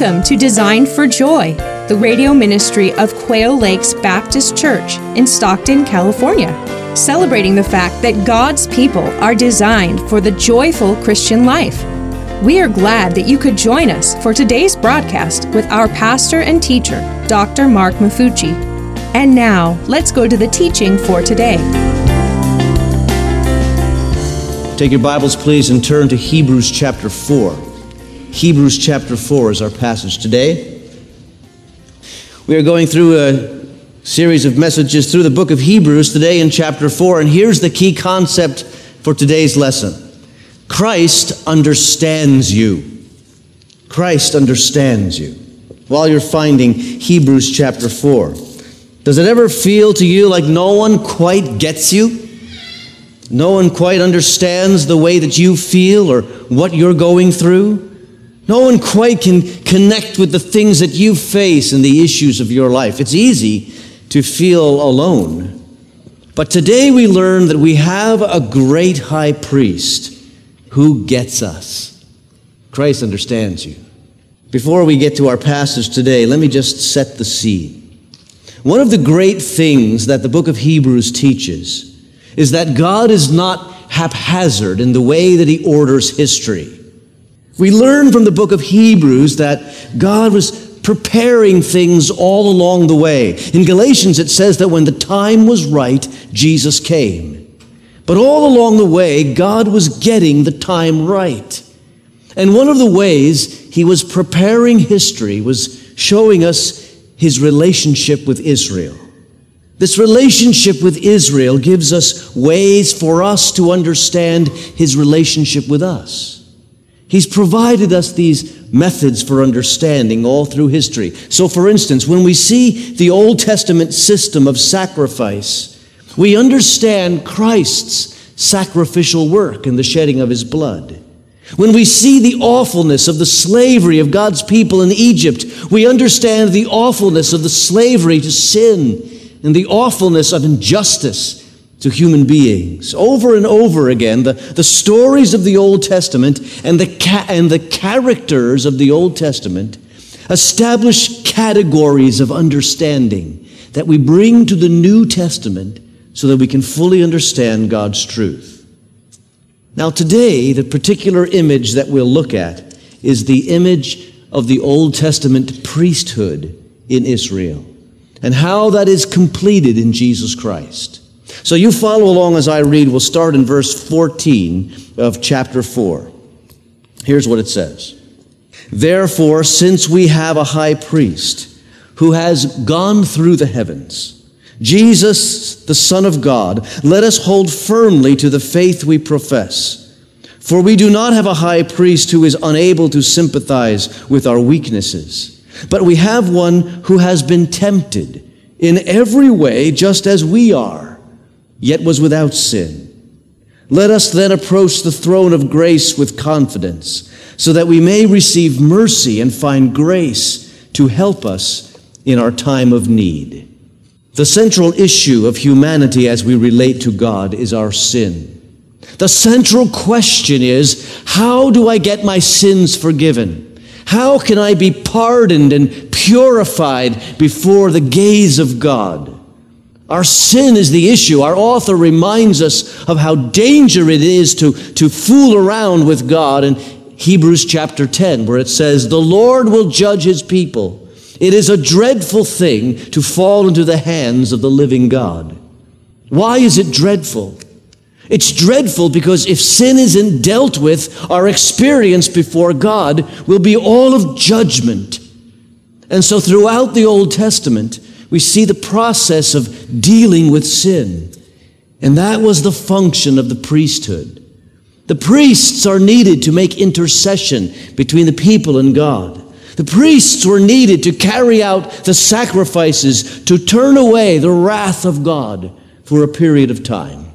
Welcome to Design for Joy, the radio ministry of Quail Lakes Baptist Church in Stockton, California, celebrating the fact that God's people are designed for the joyful Christian life. We are glad that you could join us for today's broadcast with our pastor and teacher, Dr. Mark Mafucci. And now, let's go to the teaching for today. Take your Bibles, please, and turn to Hebrews chapter 4. Hebrews chapter 4 is our passage today. We are going through a series of messages through the book of Hebrews today in chapter 4, and here's the key concept for today's lesson Christ understands you. Christ understands you. While you're finding Hebrews chapter 4, does it ever feel to you like no one quite gets you? No one quite understands the way that you feel or what you're going through? No one quite can connect with the things that you face and the issues of your life. It's easy to feel alone. But today we learn that we have a great high priest who gets us. Christ understands you. Before we get to our passage today, let me just set the scene. One of the great things that the book of Hebrews teaches is that God is not haphazard in the way that he orders history. We learn from the book of Hebrews that God was preparing things all along the way. In Galatians, it says that when the time was right, Jesus came. But all along the way, God was getting the time right. And one of the ways he was preparing history was showing us his relationship with Israel. This relationship with Israel gives us ways for us to understand his relationship with us. He's provided us these methods for understanding all through history. So, for instance, when we see the Old Testament system of sacrifice, we understand Christ's sacrificial work and the shedding of his blood. When we see the awfulness of the slavery of God's people in Egypt, we understand the awfulness of the slavery to sin and the awfulness of injustice to human beings. Over and over again, the, the stories of the Old Testament and the, ca- and the characters of the Old Testament establish categories of understanding that we bring to the New Testament so that we can fully understand God's truth. Now, today, the particular image that we'll look at is the image of the Old Testament priesthood in Israel and how that is completed in Jesus Christ. So you follow along as I read. We'll start in verse 14 of chapter 4. Here's what it says Therefore, since we have a high priest who has gone through the heavens, Jesus, the Son of God, let us hold firmly to the faith we profess. For we do not have a high priest who is unable to sympathize with our weaknesses, but we have one who has been tempted in every way just as we are yet was without sin. Let us then approach the throne of grace with confidence, so that we may receive mercy and find grace to help us in our time of need. The central issue of humanity as we relate to God is our sin. The central question is how do I get my sins forgiven? How can I be pardoned and purified before the gaze of God? Our sin is the issue. Our author reminds us of how dangerous it is to, to fool around with God in Hebrews chapter 10, where it says, The Lord will judge his people. It is a dreadful thing to fall into the hands of the living God. Why is it dreadful? It's dreadful because if sin isn't dealt with, our experience before God will be all of judgment. And so throughout the Old Testament, we see the process of dealing with sin. And that was the function of the priesthood. The priests are needed to make intercession between the people and God. The priests were needed to carry out the sacrifices to turn away the wrath of God for a period of time.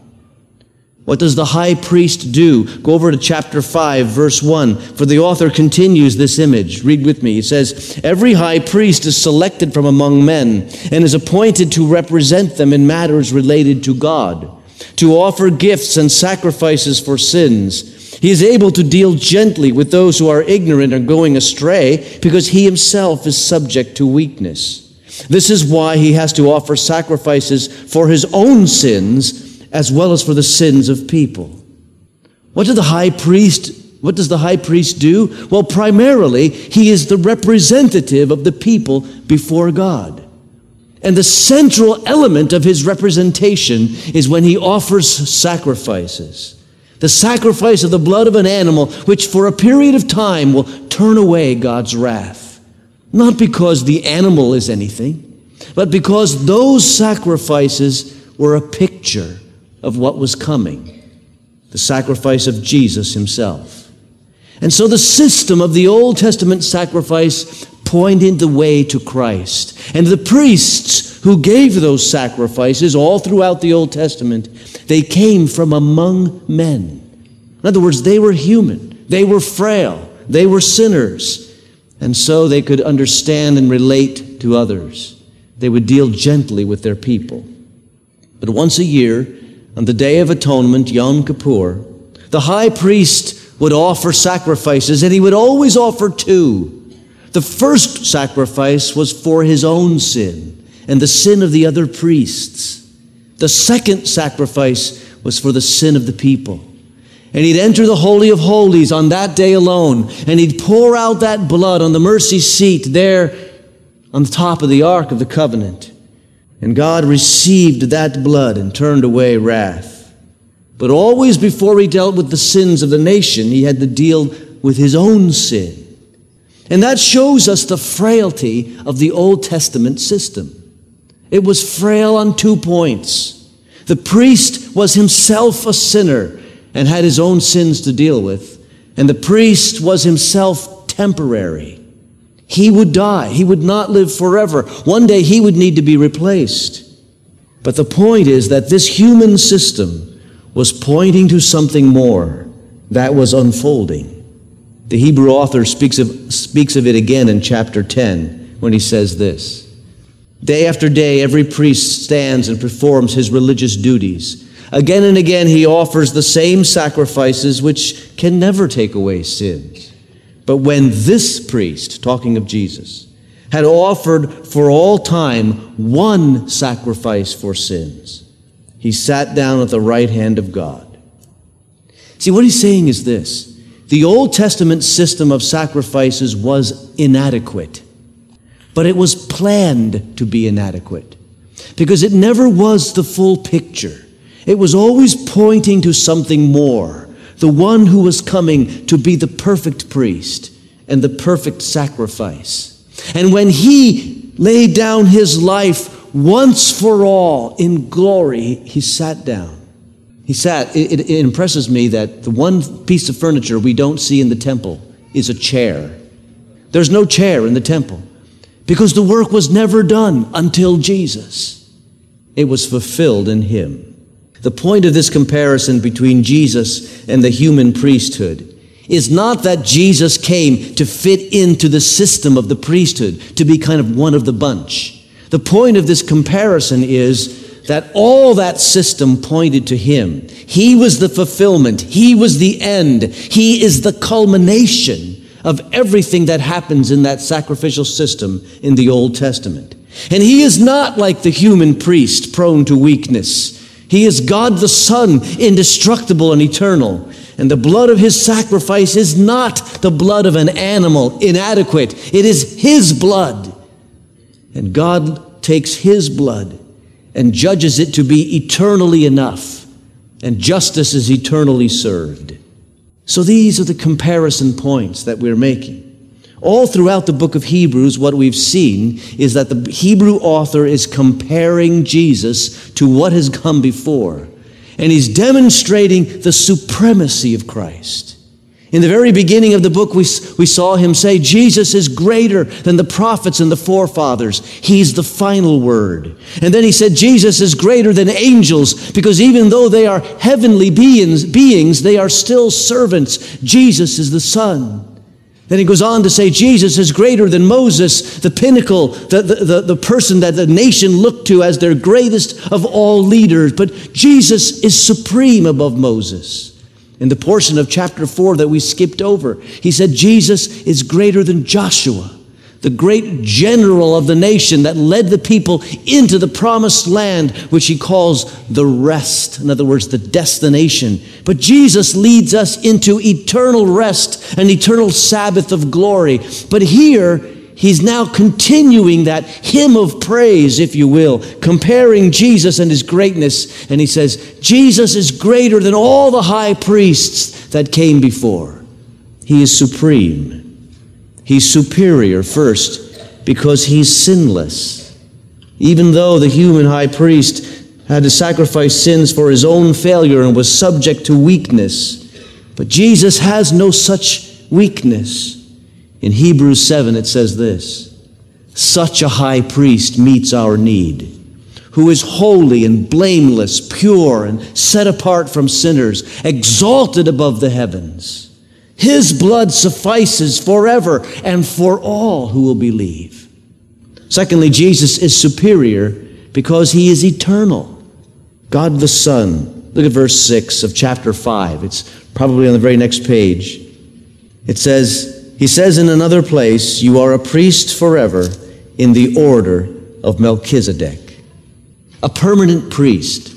What does the high priest do? Go over to chapter 5, verse 1, for the author continues this image. Read with me. He says, Every high priest is selected from among men and is appointed to represent them in matters related to God, to offer gifts and sacrifices for sins. He is able to deal gently with those who are ignorant and going astray because he himself is subject to weakness. This is why he has to offer sacrifices for his own sins as well as for the sins of people. What did the high priest what does the high priest do? Well, primarily, he is the representative of the people before God. And the central element of his representation is when he offers sacrifices. The sacrifice of the blood of an animal, which for a period of time will turn away God's wrath. Not because the animal is anything, but because those sacrifices were a picture of what was coming the sacrifice of Jesus himself. And so the system of the Old Testament sacrifice pointed the way to Christ. And the priests who gave those sacrifices all throughout the Old Testament, they came from among men. In other words, they were human, they were frail, they were sinners. And so they could understand and relate to others. They would deal gently with their people. But once a year, on the Day of Atonement, Yom Kippur, the high priest would offer sacrifices, and he would always offer two. The first sacrifice was for his own sin and the sin of the other priests. The second sacrifice was for the sin of the people. And he'd enter the Holy of Holies on that day alone, and he'd pour out that blood on the mercy seat there on the top of the Ark of the Covenant. And God received that blood and turned away wrath. But always before he dealt with the sins of the nation, he had to deal with his own sin. And that shows us the frailty of the Old Testament system. It was frail on two points. The priest was himself a sinner and had his own sins to deal with, and the priest was himself temporary. He would die, he would not live forever. One day he would need to be replaced. But the point is that this human system, was pointing to something more that was unfolding. The Hebrew author speaks of, speaks of it again in chapter 10 when he says this Day after day, every priest stands and performs his religious duties. Again and again, he offers the same sacrifices which can never take away sins. But when this priest, talking of Jesus, had offered for all time one sacrifice for sins, he sat down at the right hand of God. See, what he's saying is this the Old Testament system of sacrifices was inadequate, but it was planned to be inadequate because it never was the full picture. It was always pointing to something more, the one who was coming to be the perfect priest and the perfect sacrifice. And when he laid down his life once for all in glory, he sat down. He sat. It, it, impresses me that the one piece of furniture we don't see in the temple is a chair. There's no chair in the temple because the work was never done until Jesus. It was fulfilled in him. The point of this comparison between Jesus and the human priesthood is not that Jesus came to fit into the system of the priesthood, to be kind of one of the bunch. The point of this comparison is that all that system pointed to him. He was the fulfillment. He was the end. He is the culmination of everything that happens in that sacrificial system in the Old Testament. And he is not like the human priest prone to weakness. He is God the Son, indestructible and eternal. And the blood of his sacrifice is not the blood of an animal, inadequate. It is his blood. And God takes his blood and judges it to be eternally enough, and justice is eternally served. So these are the comparison points that we're making. All throughout the book of Hebrews, what we've seen is that the Hebrew author is comparing Jesus to what has come before, and he's demonstrating the supremacy of Christ. In the very beginning of the book, we, we saw him say, Jesus is greater than the prophets and the forefathers. He's the final word. And then he said, Jesus is greater than angels because even though they are heavenly beings, beings they are still servants. Jesus is the Son. Then he goes on to say, Jesus is greater than Moses, the pinnacle, the, the, the, the, person that the nation looked to as their greatest of all leaders. But Jesus is supreme above Moses. In the portion of chapter 4 that we skipped over, he said Jesus is greater than Joshua, the great general of the nation that led the people into the promised land, which he calls the rest. In other words, the destination. But Jesus leads us into eternal rest, an eternal Sabbath of glory. But here, he's now continuing that hymn of praise, if you will, comparing Jesus and his greatness. And he says, Jesus is greater than all the high priests that came before. He is supreme. He's superior first because he's sinless. Even though the human high priest had to sacrifice sins for his own failure and was subject to weakness, but Jesus has no such weakness. In Hebrews 7, it says this Such a high priest meets our need, who is holy and blameless, pure and set apart from sinners, exalted above the heavens. His blood suffices forever and for all who will believe. Secondly, Jesus is superior because he is eternal. God the Son. Look at verse 6 of chapter 5. It's probably on the very next page. It says, he says in another place, You are a priest forever in the order of Melchizedek. A permanent priest,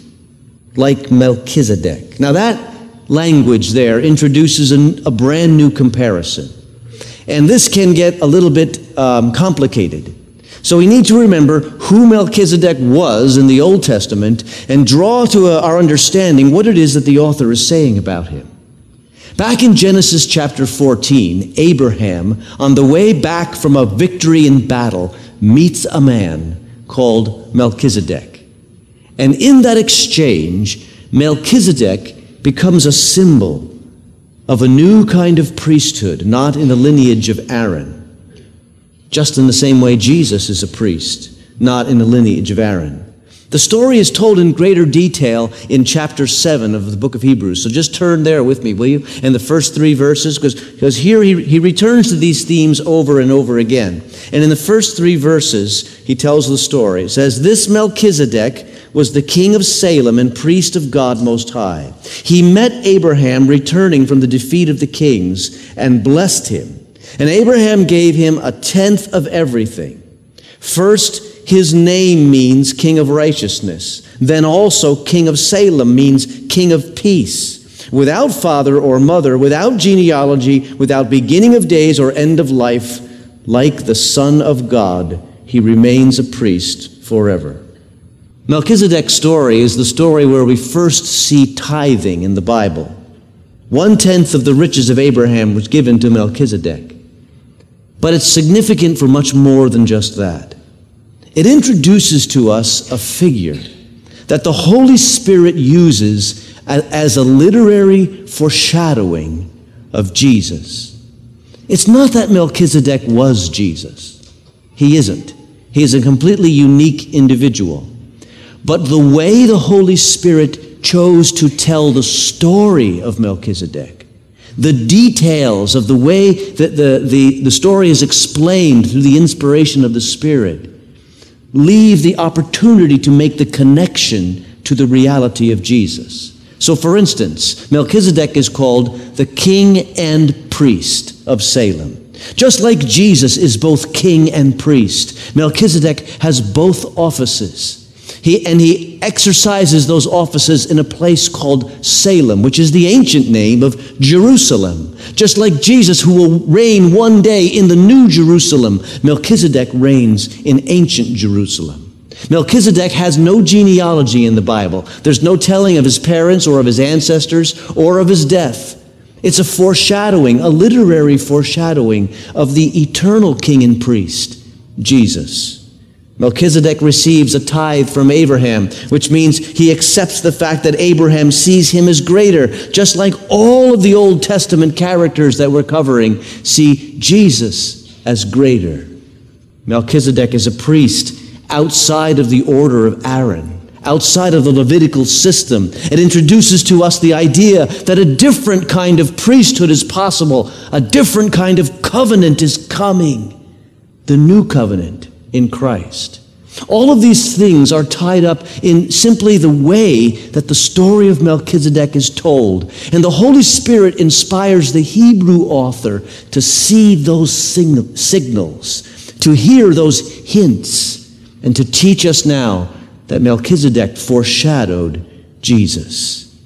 like Melchizedek. Now, that language there introduces an, a brand new comparison. And this can get a little bit um, complicated. So we need to remember who Melchizedek was in the Old Testament and draw to a, our understanding what it is that the author is saying about him. Back in Genesis chapter 14, Abraham, on the way back from a victory in battle, meets a man called Melchizedek. And in that exchange, Melchizedek becomes a symbol of a new kind of priesthood, not in the lineage of Aaron. Just in the same way Jesus is a priest, not in the lineage of Aaron. The story is told in greater detail in chapter 7 of the book of Hebrews. So just turn there with me, will you? In the first three verses, because here he, he returns to these themes over and over again. And in the first three verses, he tells the story. It says, This Melchizedek was the king of Salem and priest of God Most High. He met Abraham returning from the defeat of the kings and blessed him. And Abraham gave him a tenth of everything. First, his name means King of Righteousness. Then also, King of Salem means King of Peace. Without father or mother, without genealogy, without beginning of days or end of life, like the Son of God, he remains a priest forever. Melchizedek's story is the story where we first see tithing in the Bible. One tenth of the riches of Abraham was given to Melchizedek. But it's significant for much more than just that. It introduces to us a figure that the Holy Spirit uses as a literary foreshadowing of Jesus. It's not that Melchizedek was Jesus. He isn't. He is a completely unique individual. But the way the Holy Spirit chose to tell the story of Melchizedek, the details of the way that the, the, the story is explained through the inspiration of the Spirit, leave the opportunity to make the connection to the reality of Jesus. So, for instance, Melchizedek is called the king and priest of Salem. Just like Jesus is both king and priest, Melchizedek has both offices. He, and he exercises those offices in a place called Salem, which is the ancient name of Jerusalem. Just like Jesus, who will reign one day in the new Jerusalem, Melchizedek reigns in ancient Jerusalem. Melchizedek has no genealogy in the Bible. There's no telling of his parents or of his ancestors or of his death. It's a foreshadowing, a literary foreshadowing of the eternal king and priest, Jesus. Melchizedek receives a tithe from Abraham, which means he accepts the fact that Abraham sees him as greater, just like all of the Old Testament characters that we're covering see Jesus as greater. Melchizedek is a priest outside of the order of Aaron outside of the Levitical system. It introduces to us the idea that a different kind of priesthood is possible, a different kind of covenant is coming, the new covenant in Christ. All of these things are tied up in simply the way that the story of Melchizedek is told. And the Holy Spirit inspires the Hebrew author to see those signals, to hear those hints, and to teach us now that Melchizedek foreshadowed Jesus.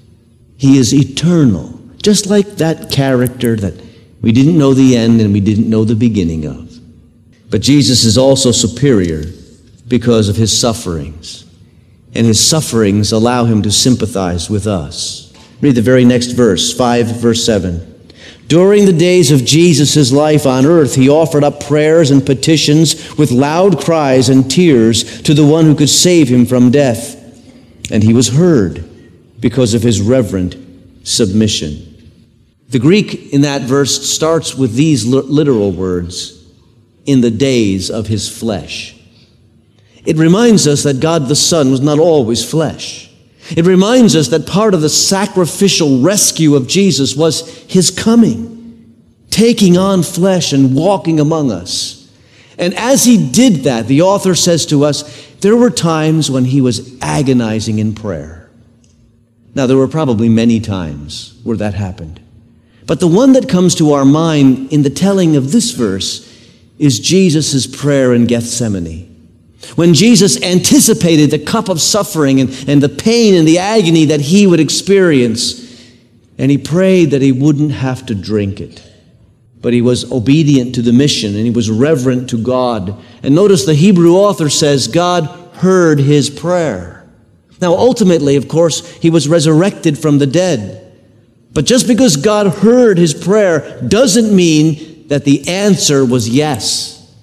He is eternal, just like that character that we didn't know the end and we didn't know the beginning of. But Jesus is also superior because of his sufferings. And his sufferings allow him to sympathize with us. Read the very next verse, 5 verse 7. During the days of Jesus' life on earth, he offered up prayers and petitions with loud cries and tears to the one who could save him from death. And he was heard because of his reverent submission. The Greek in that verse starts with these literal words in the days of his flesh. It reminds us that God the Son was not always flesh. It reminds us that part of the sacrificial rescue of Jesus was his coming, taking on flesh and walking among us. And as he did that, the author says to us, there were times when he was agonizing in prayer. Now, there were probably many times where that happened. But the one that comes to our mind in the telling of this verse is Jesus' prayer in Gethsemane. When Jesus anticipated the cup of suffering and, and the pain and the agony that he would experience, and he prayed that he wouldn't have to drink it. But he was obedient to the mission and he was reverent to God. And notice the Hebrew author says God heard his prayer. Now, ultimately, of course, he was resurrected from the dead. But just because God heard his prayer doesn't mean that the answer was yes.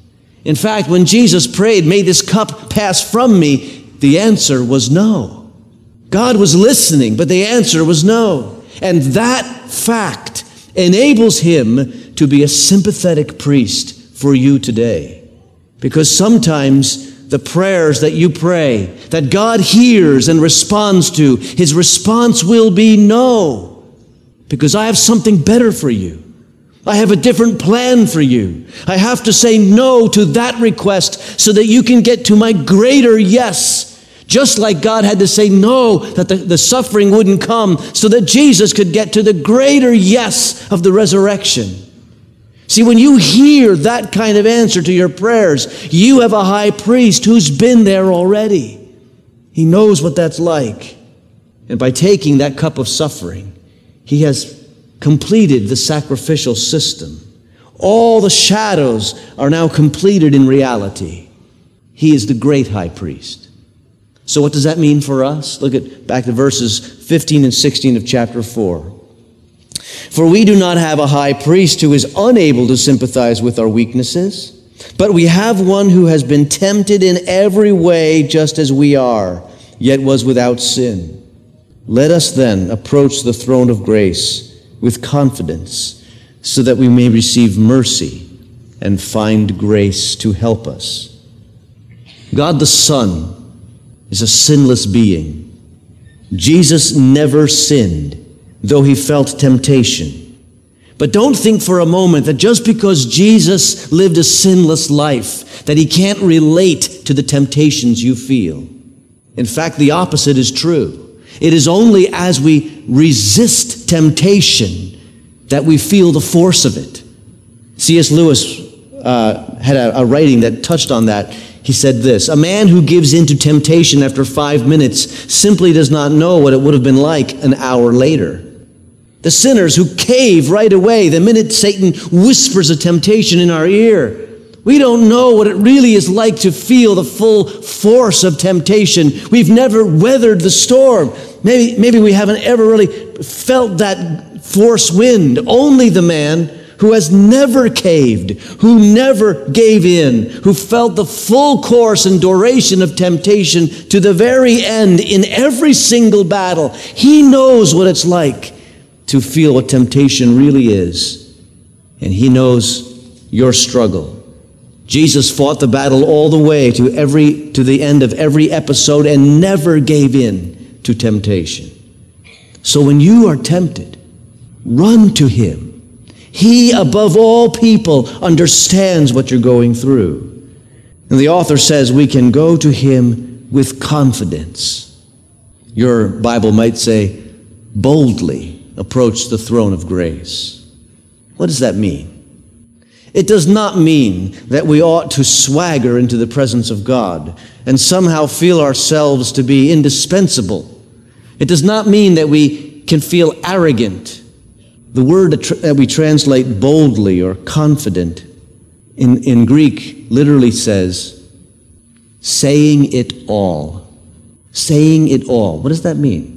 In fact, when Jesus prayed, May this cup pass from me, the answer was no. God was listening, but the answer was no. And that fact enables him to be a sympathetic priest for you today. Because sometimes the prayers that you pray, that God hears and responds to, his response will be no. Because I have something better for you. I have a different plan for you. I have to say no to that request so that you can get to my greater yes. Just like God had to say no that the, the suffering wouldn't come so that Jesus could get to the greater yes of the resurrection. See, when you hear that kind of answer to your prayers, you have a high priest who's been there already. He knows what that's like. And by taking that cup of suffering, he has completed the sacrificial system. All the shadows are now completed in reality. He is the great high priest. So what does that mean for us? Look at back to verses 15 and 16 of chapter 4. For we do not have a high priest who is unable to sympathize with our weaknesses, but we have one who has been tempted in every way just as we are, yet was without sin. Let us then approach the throne of grace with confidence so that we may receive mercy and find grace to help us. God the Son is a sinless being. Jesus never sinned, though he felt temptation. But don't think for a moment that just because Jesus lived a sinless life, that he can't relate to the temptations you feel. In fact, the opposite is true. It is only as we resist temptation that we feel the force of it. C.S. Lewis uh, had a, a writing that touched on that. He said this A man who gives in to temptation after five minutes simply does not know what it would have been like an hour later. The sinners who cave right away the minute Satan whispers a temptation in our ear. We don't know what it really is like to feel the full force of temptation. We've never weathered the storm. Maybe, maybe we haven't ever really felt that force wind. Only the man who has never caved, who never gave in, who felt the full course and duration of temptation to the very end in every single battle, he knows what it's like to feel what temptation really is. And he knows your struggle. Jesus fought the battle all the way to every to the end of every episode and never gave in to temptation. So when you are tempted, run to Him. He, above all people, understands what you're going through. And the author says we can go to him with confidence. Your Bible might say, boldly approach the throne of grace. What does that mean? It does not mean that we ought to swagger into the presence of God and somehow feel ourselves to be indispensable. It does not mean that we can feel arrogant. The word that we translate boldly or confident in, in Greek literally says, saying it all. Saying it all. What does that mean?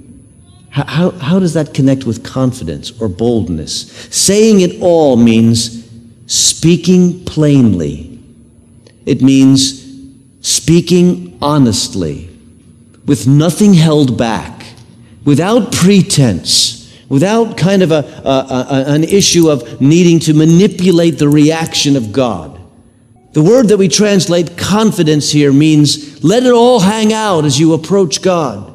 How, how, how does that connect with confidence or boldness? Saying it all means speaking plainly. It means speaking honestly, with nothing held back, without pretense, without kind of a, a, a, an issue of needing to manipulate the reaction of God. The word that we translate confidence here means let it all hang out as you approach God.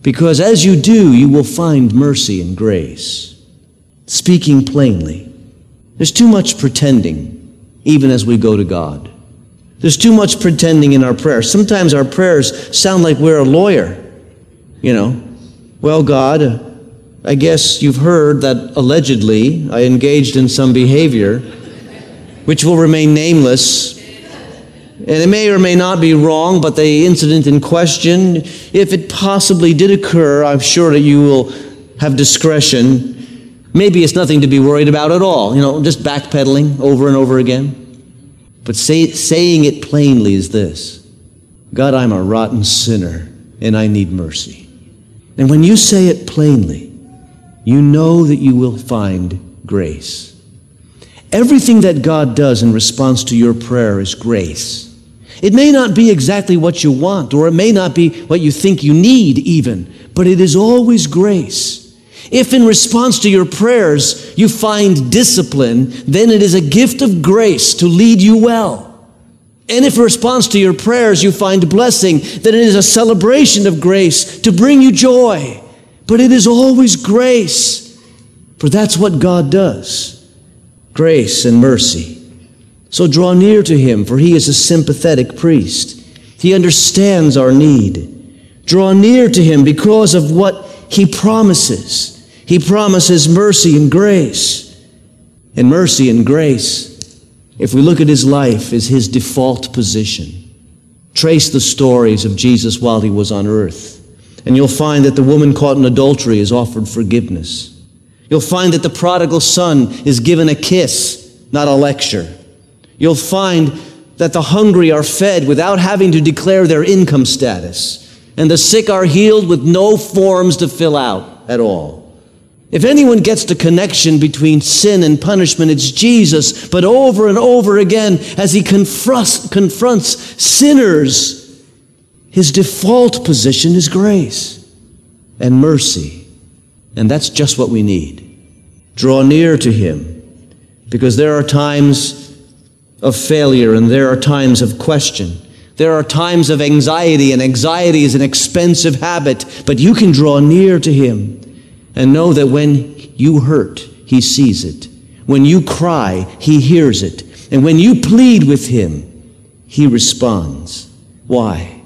Because as you do, you will find mercy and grace. Speaking plainly, there's too much pretending, even as we go to God. There's too much pretending in our prayers. Sometimes our prayers sound like we're a lawyer. You know, well, God, I guess you've heard that allegedly I engaged in some behavior which will remain nameless. And it may or may not be wrong, but the incident in question, if it possibly did occur, I'm sure that you will have discretion. Maybe it's nothing to be worried about at all, you know, just backpedaling over and over again. But say, saying it plainly is this God, I'm a rotten sinner and I need mercy. And when you say it plainly, you know that you will find grace. Everything that God does in response to your prayer is grace. It may not be exactly what you want, or it may not be what you think you need, even, but it is always grace. If in response to your prayers you find discipline, then it is a gift of grace to lead you well. And if in response to your prayers you find blessing, then it is a celebration of grace to bring you joy. But it is always grace, for that's what God does grace and mercy. So draw near to him, for he is a sympathetic priest. He understands our need. Draw near to him because of what he promises. He promises mercy and grace. And mercy and grace, if we look at his life, is his default position. Trace the stories of Jesus while he was on earth, and you'll find that the woman caught in adultery is offered forgiveness. You'll find that the prodigal son is given a kiss, not a lecture. You'll find that the hungry are fed without having to declare their income status, and the sick are healed with no forms to fill out at all. If anyone gets the connection between sin and punishment, it's Jesus. But over and over again, as he confronts, confronts sinners, his default position is grace and mercy. And that's just what we need. Draw near to him because there are times of failure and there are times of question. There are times of anxiety, and anxiety is an expensive habit, but you can draw near to Him and know that when you hurt, He sees it. When you cry, He hears it. And when you plead with Him, He responds. Why?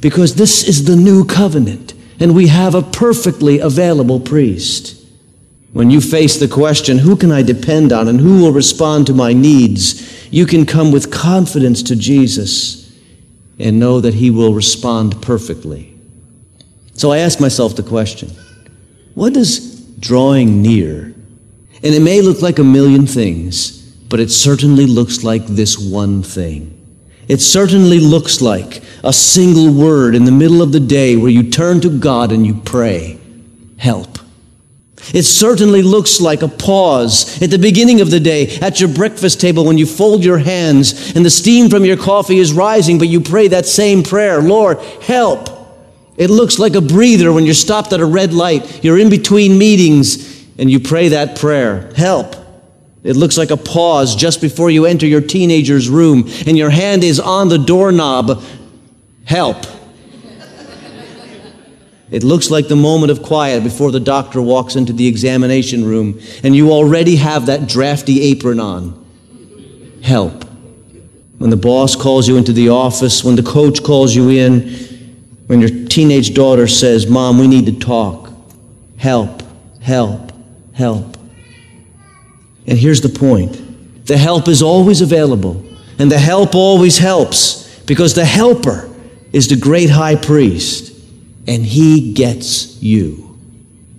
Because this is the new covenant, and we have a perfectly available priest. When you face the question, who can I depend on and who will respond to my needs? you can come with confidence to Jesus and know that He will respond perfectly. So I ask myself the question what does drawing near? And it may look like a million things, but it certainly looks like this one thing. It certainly looks like a single word in the middle of the day where you turn to God and you pray, Help. It certainly looks like a pause at the beginning of the day at your breakfast table when you fold your hands and the steam from your coffee is rising, but you pray that same prayer Lord, help. It looks like a breather when you're stopped at a red light, you're in between meetings, and you pray that prayer help. It looks like a pause just before you enter your teenager's room and your hand is on the doorknob help. It looks like the moment of quiet before the doctor walks into the examination room and you already have that drafty apron on. Help. when the boss calls you into the office, when the coach calls you in, when your teenage daughter says, Mom, we need to talk. Help, help, help. And here's the point the help is always available, and the help always helps because the helper is the great high priest, and he gets you.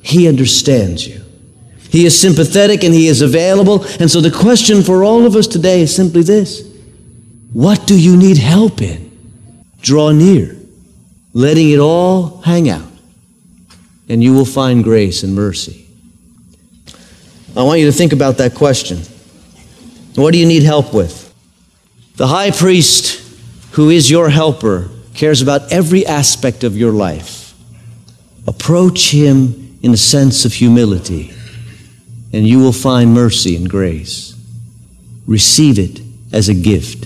He understands you. He is sympathetic and he is available. And so the question for all of us today is simply this What do you need help in? Draw near, letting it all hang out, and you will find grace and mercy. I want you to think about that question. What do you need help with? The high priest, who is your helper, cares about every aspect of your life. Approach him in a sense of humility, and you will find mercy and grace. Receive it as a gift.